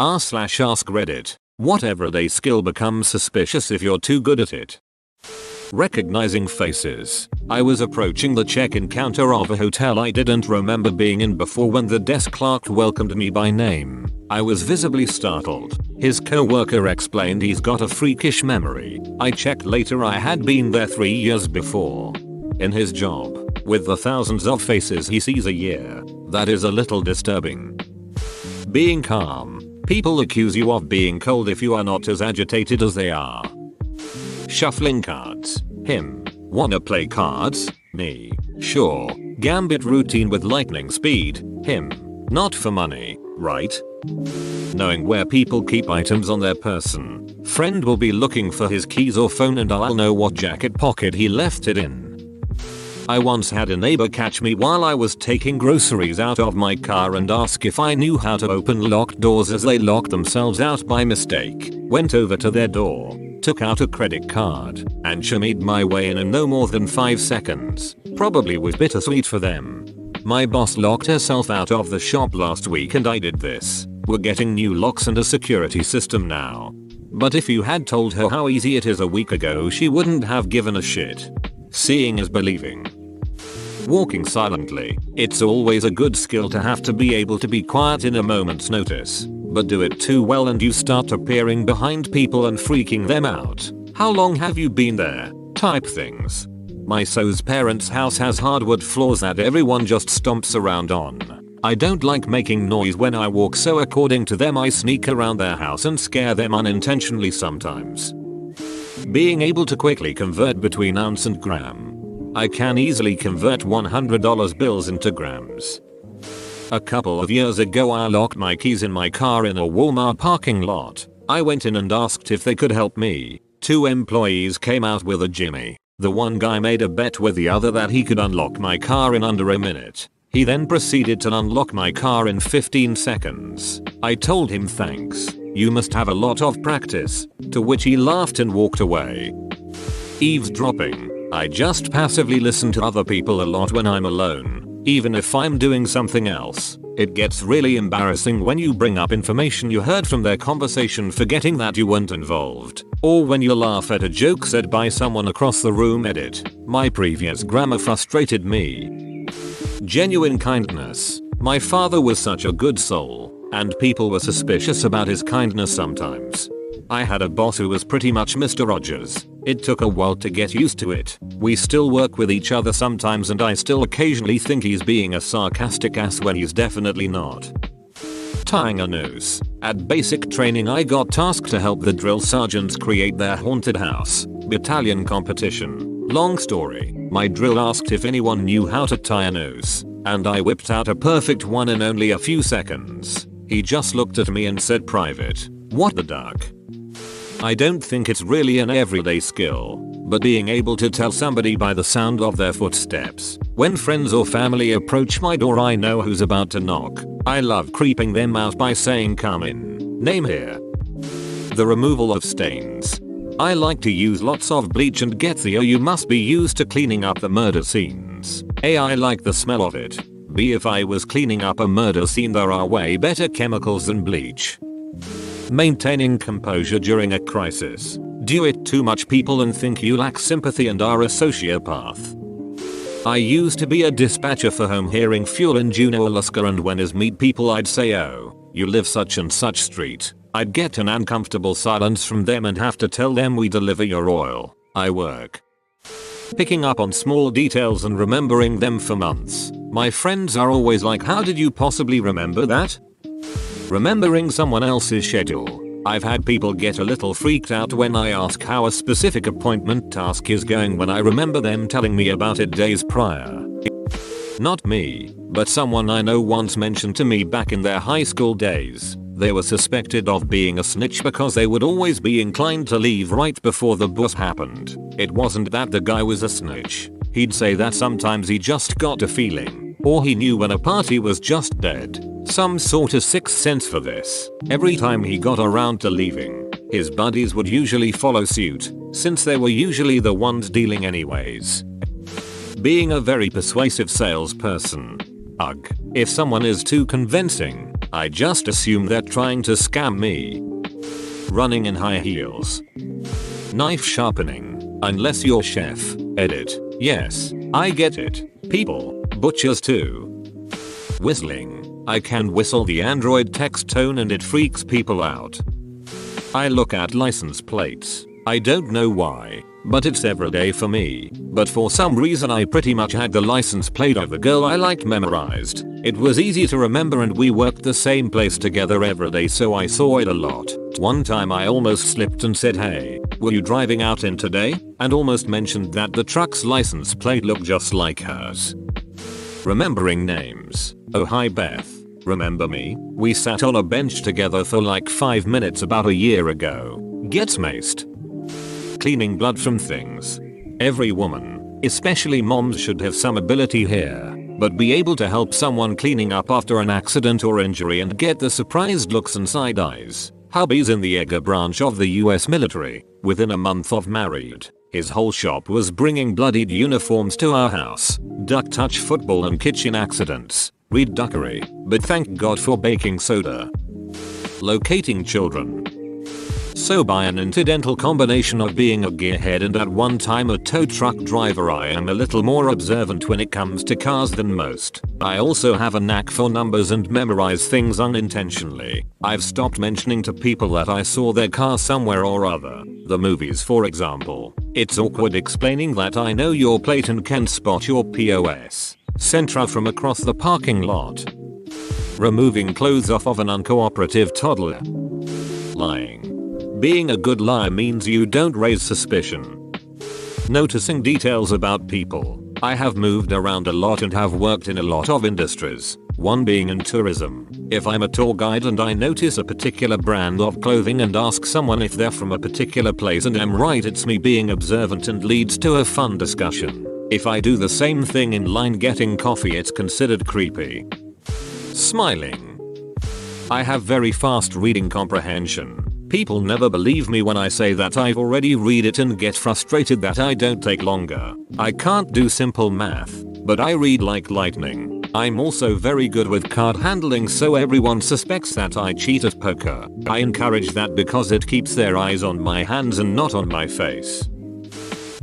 r slash ask reddit. Whatever everyday skill becomes suspicious if you're too good at it? Recognizing faces. I was approaching the check-in counter of a hotel I didn't remember being in before when the desk clerk welcomed me by name. I was visibly startled. His co-worker explained he's got a freakish memory. I checked later I had been there 3 years before. In his job, with the thousands of faces he sees a year, that is a little disturbing. Being calm. People accuse you of being cold if you are not as agitated as they are. Shuffling cards. Him. Wanna play cards? Me. Sure. Gambit routine with lightning speed. Him. Not for money, right? Knowing where people keep items on their person. Friend will be looking for his keys or phone and I'll know what jacket pocket he left it in. I once had a neighbor catch me while I was taking groceries out of my car and ask if I knew how to open locked doors as they locked themselves out by mistake. Went over to their door, took out a credit card, and shimmied my way in in no more than 5 seconds. Probably was bittersweet for them. My boss locked herself out of the shop last week and I did this. We're getting new locks and a security system now. But if you had told her how easy it is a week ago she wouldn't have given a shit. Seeing is believing. Walking silently. It's always a good skill to have to be able to be quiet in a moment's notice. But do it too well and you start appearing behind people and freaking them out. How long have you been there? Type things. My so's parents' house has hardwood floors that everyone just stomps around on. I don't like making noise when I walk so according to them I sneak around their house and scare them unintentionally sometimes. Being able to quickly convert between ounce and gram. I can easily convert $100 bills into grams. A couple of years ago I locked my keys in my car in a Walmart parking lot. I went in and asked if they could help me. Two employees came out with a Jimmy. The one guy made a bet with the other that he could unlock my car in under a minute. He then proceeded to unlock my car in 15 seconds. I told him thanks. You must have a lot of practice. To which he laughed and walked away. Eavesdropping. I just passively listen to other people a lot when I'm alone, even if I'm doing something else. It gets really embarrassing when you bring up information you heard from their conversation forgetting that you weren't involved. Or when you laugh at a joke said by someone across the room edit. My previous grammar frustrated me. Genuine kindness. My father was such a good soul, and people were suspicious about his kindness sometimes. I had a boss who was pretty much Mr. Rogers. It took a while to get used to it. We still work with each other sometimes and I still occasionally think he's being a sarcastic ass when he's definitely not. Tying a noose. At basic training I got tasked to help the drill sergeants create their haunted house battalion competition. Long story, my drill asked if anyone knew how to tie a noose, and I whipped out a perfect one in only a few seconds. He just looked at me and said private, what the duck? I don't think it's really an everyday skill, but being able to tell somebody by the sound of their footsteps. When friends or family approach my door I know who's about to knock. I love creeping them out by saying come in. Name here. The removal of stains. I like to use lots of bleach and get the oh you must be used to cleaning up the murder scenes. A I like the smell of it. B if I was cleaning up a murder scene there are way better chemicals than bleach. Maintaining composure during a crisis. Do it too much people and think you lack sympathy and are a sociopath. I used to be a dispatcher for home hearing fuel in Juneau, Alaska and when as meet people I'd say oh, you live such and such street. I'd get an uncomfortable silence from them and have to tell them we deliver your oil. I work. Picking up on small details and remembering them for months. My friends are always like how did you possibly remember that? Remembering someone else's schedule. I've had people get a little freaked out when I ask how a specific appointment task is going when I remember them telling me about it days prior. Not me, but someone I know once mentioned to me back in their high school days. They were suspected of being a snitch because they would always be inclined to leave right before the bus happened. It wasn't that the guy was a snitch. He'd say that sometimes he just got a feeling. Or he knew when a party was just dead. Some sort of sixth sense for this. Every time he got around to leaving, his buddies would usually follow suit, since they were usually the ones dealing anyways. Being a very persuasive salesperson. Ugh. If someone is too convincing, I just assume they're trying to scam me. Running in high heels. Knife sharpening. Unless you're chef. Edit. Yes, I get it. People. Butchers too. Whistling. I can whistle the Android text tone and it freaks people out. I look at license plates. I don't know why, but it's everyday for me. But for some reason I pretty much had the license plate of the girl I liked memorized. It was easy to remember and we worked the same place together every day so I saw it a lot. One time I almost slipped and said hey, were you driving out in today? And almost mentioned that the truck's license plate looked just like hers. Remembering names. Oh hi Beth. Remember me? We sat on a bench together for like 5 minutes about a year ago. Gets maced. Cleaning blood from things. Every woman, especially moms should have some ability here, but be able to help someone cleaning up after an accident or injury and get the surprised looks and side eyes. Hubby's in the Edgar branch of the US military, within a month of married. His whole shop was bringing bloodied uniforms to our house, duck touch football and kitchen accidents, read duckery, but thank god for baking soda. Locating children. So by an incidental combination of being a gearhead and at one time a tow truck driver I am a little more observant when it comes to cars than most. I also have a knack for numbers and memorize things unintentionally. I've stopped mentioning to people that I saw their car somewhere or other. The movies for example. It's awkward explaining that I know your plate and can spot your POS. Sentra from across the parking lot. Removing clothes off of an uncooperative toddler. Lying. Being a good liar means you don't raise suspicion. Noticing details about people. I have moved around a lot and have worked in a lot of industries, one being in tourism. If I'm a tour guide and I notice a particular brand of clothing and ask someone if they're from a particular place and am right it's me being observant and leads to a fun discussion. If I do the same thing in line getting coffee it's considered creepy. Smiling. I have very fast reading comprehension. People never believe me when I say that I've already read it and get frustrated that I don't take longer. I can't do simple math, but I read like lightning. I'm also very good with card handling so everyone suspects that I cheat at poker. I encourage that because it keeps their eyes on my hands and not on my face.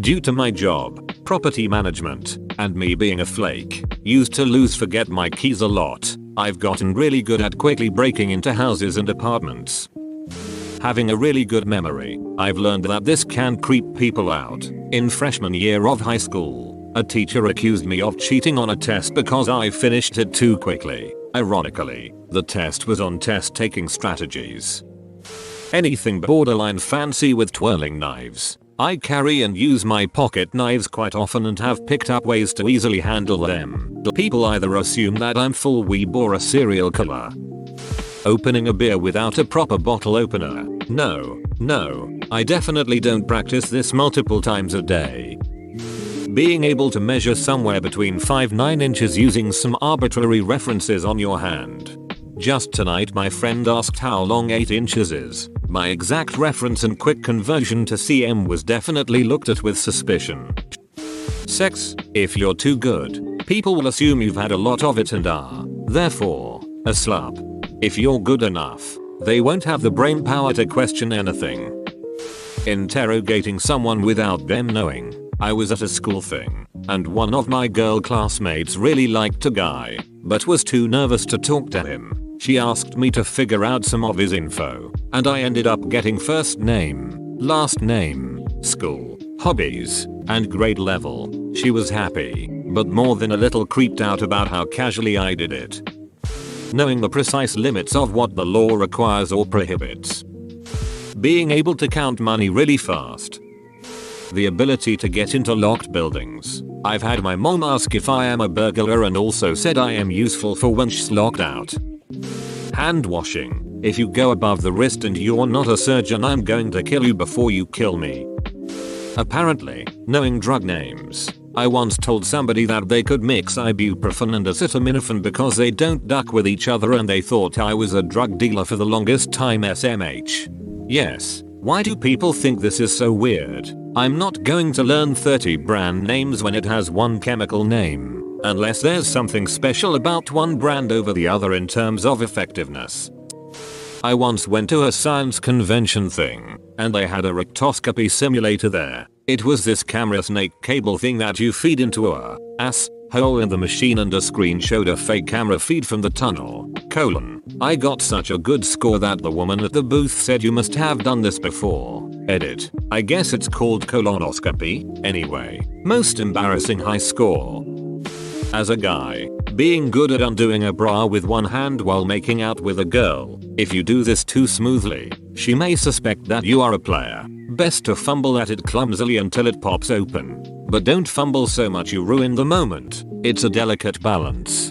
Due to my job, property management, and me being a flake, used to lose forget my keys a lot, I've gotten really good at quickly breaking into houses and apartments. Having a really good memory, I've learned that this can creep people out. In freshman year of high school, a teacher accused me of cheating on a test because I finished it too quickly. Ironically, the test was on test taking strategies. Anything borderline fancy with twirling knives. I carry and use my pocket knives quite often and have picked up ways to easily handle them. The people either assume that I'm full weeb or a serial killer. Opening a beer without a proper bottle opener. No, no, I definitely don't practice this multiple times a day. Being able to measure somewhere between 5-9 inches using some arbitrary references on your hand. Just tonight my friend asked how long 8 inches is. My exact reference and quick conversion to cm was definitely looked at with suspicion. Sex, if you're too good, people will assume you've had a lot of it and are, therefore, a slut. If you're good enough, they won't have the brain power to question anything. Interrogating someone without them knowing. I was at a school thing, and one of my girl classmates really liked a guy, but was too nervous to talk to him. She asked me to figure out some of his info, and I ended up getting first name, last name, school, hobbies, and grade level. She was happy, but more than a little creeped out about how casually I did it knowing the precise limits of what the law requires or prohibits. Being able to count money really fast. The ability to get into locked buildings. I've had my mom ask if I am a burglar and also said I am useful for when she's locked out. Hand washing. If you go above the wrist and you're not a surgeon I'm going to kill you before you kill me. Apparently, knowing drug names. I once told somebody that they could mix ibuprofen and acetaminophen because they don't duck with each other and they thought I was a drug dealer for the longest time SMH. Yes, why do people think this is so weird? I'm not going to learn 30 brand names when it has one chemical name. unless there's something special about one brand over the other in terms of effectiveness. I once went to a science convention thing, and they had a rectoscopy simulator there. It was this camera snake cable thing that you feed into a ass hole in the machine and a screen showed a fake camera feed from the tunnel. Colon. I got such a good score that the woman at the booth said you must have done this before. Edit. I guess it's called colonoscopy. Anyway, most embarrassing high score. As a guy, being good at undoing a bra with one hand while making out with a girl. If you do this too smoothly, she may suspect that you are a player. Best to fumble at it clumsily until it pops open. But don't fumble so much you ruin the moment. It's a delicate balance.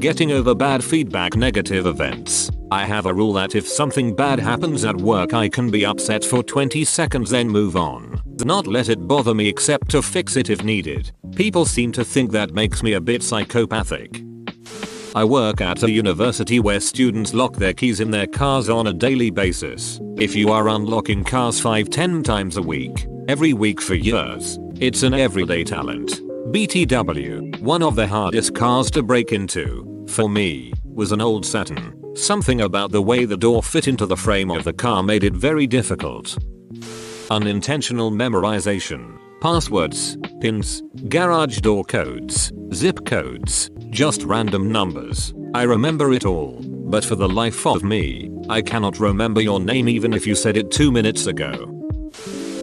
Getting over bad feedback negative events. I have a rule that if something bad happens at work I can be upset for 20 seconds then move on. Not let it bother me except to fix it if needed. People seem to think that makes me a bit psychopathic. I work at a university where students lock their keys in their cars on a daily basis. If you are unlocking cars 5-10 times a week, every week for years, it's an everyday talent. BTW, one of the hardest cars to break into, for me, was an old Saturn. Something about the way the door fit into the frame of the car made it very difficult. Unintentional memorization. Passwords, pins, garage door codes, zip codes, just random numbers. I remember it all, but for the life of me, I cannot remember your name even if you said it 2 minutes ago.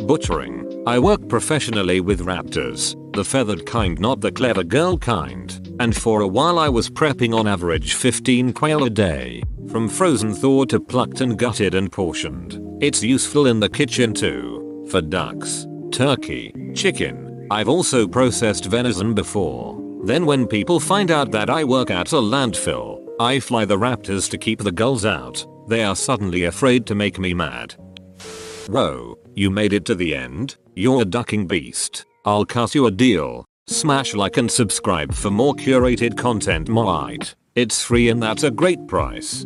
Butchering. I work professionally with raptors, the feathered kind not the clever girl kind, and for a while I was prepping on average 15 quail a day, from frozen thawed to plucked and gutted and portioned. It's useful in the kitchen too, for ducks, turkey, chicken. I've also processed venison before. Then when people find out that I work at a landfill, I fly the raptors to keep the gulls out. They are suddenly afraid to make me mad. Row, you made it to the end? You're a ducking beast. I'll cut you a deal. Smash like and subscribe for more curated content Moite. It's free and that's a great price.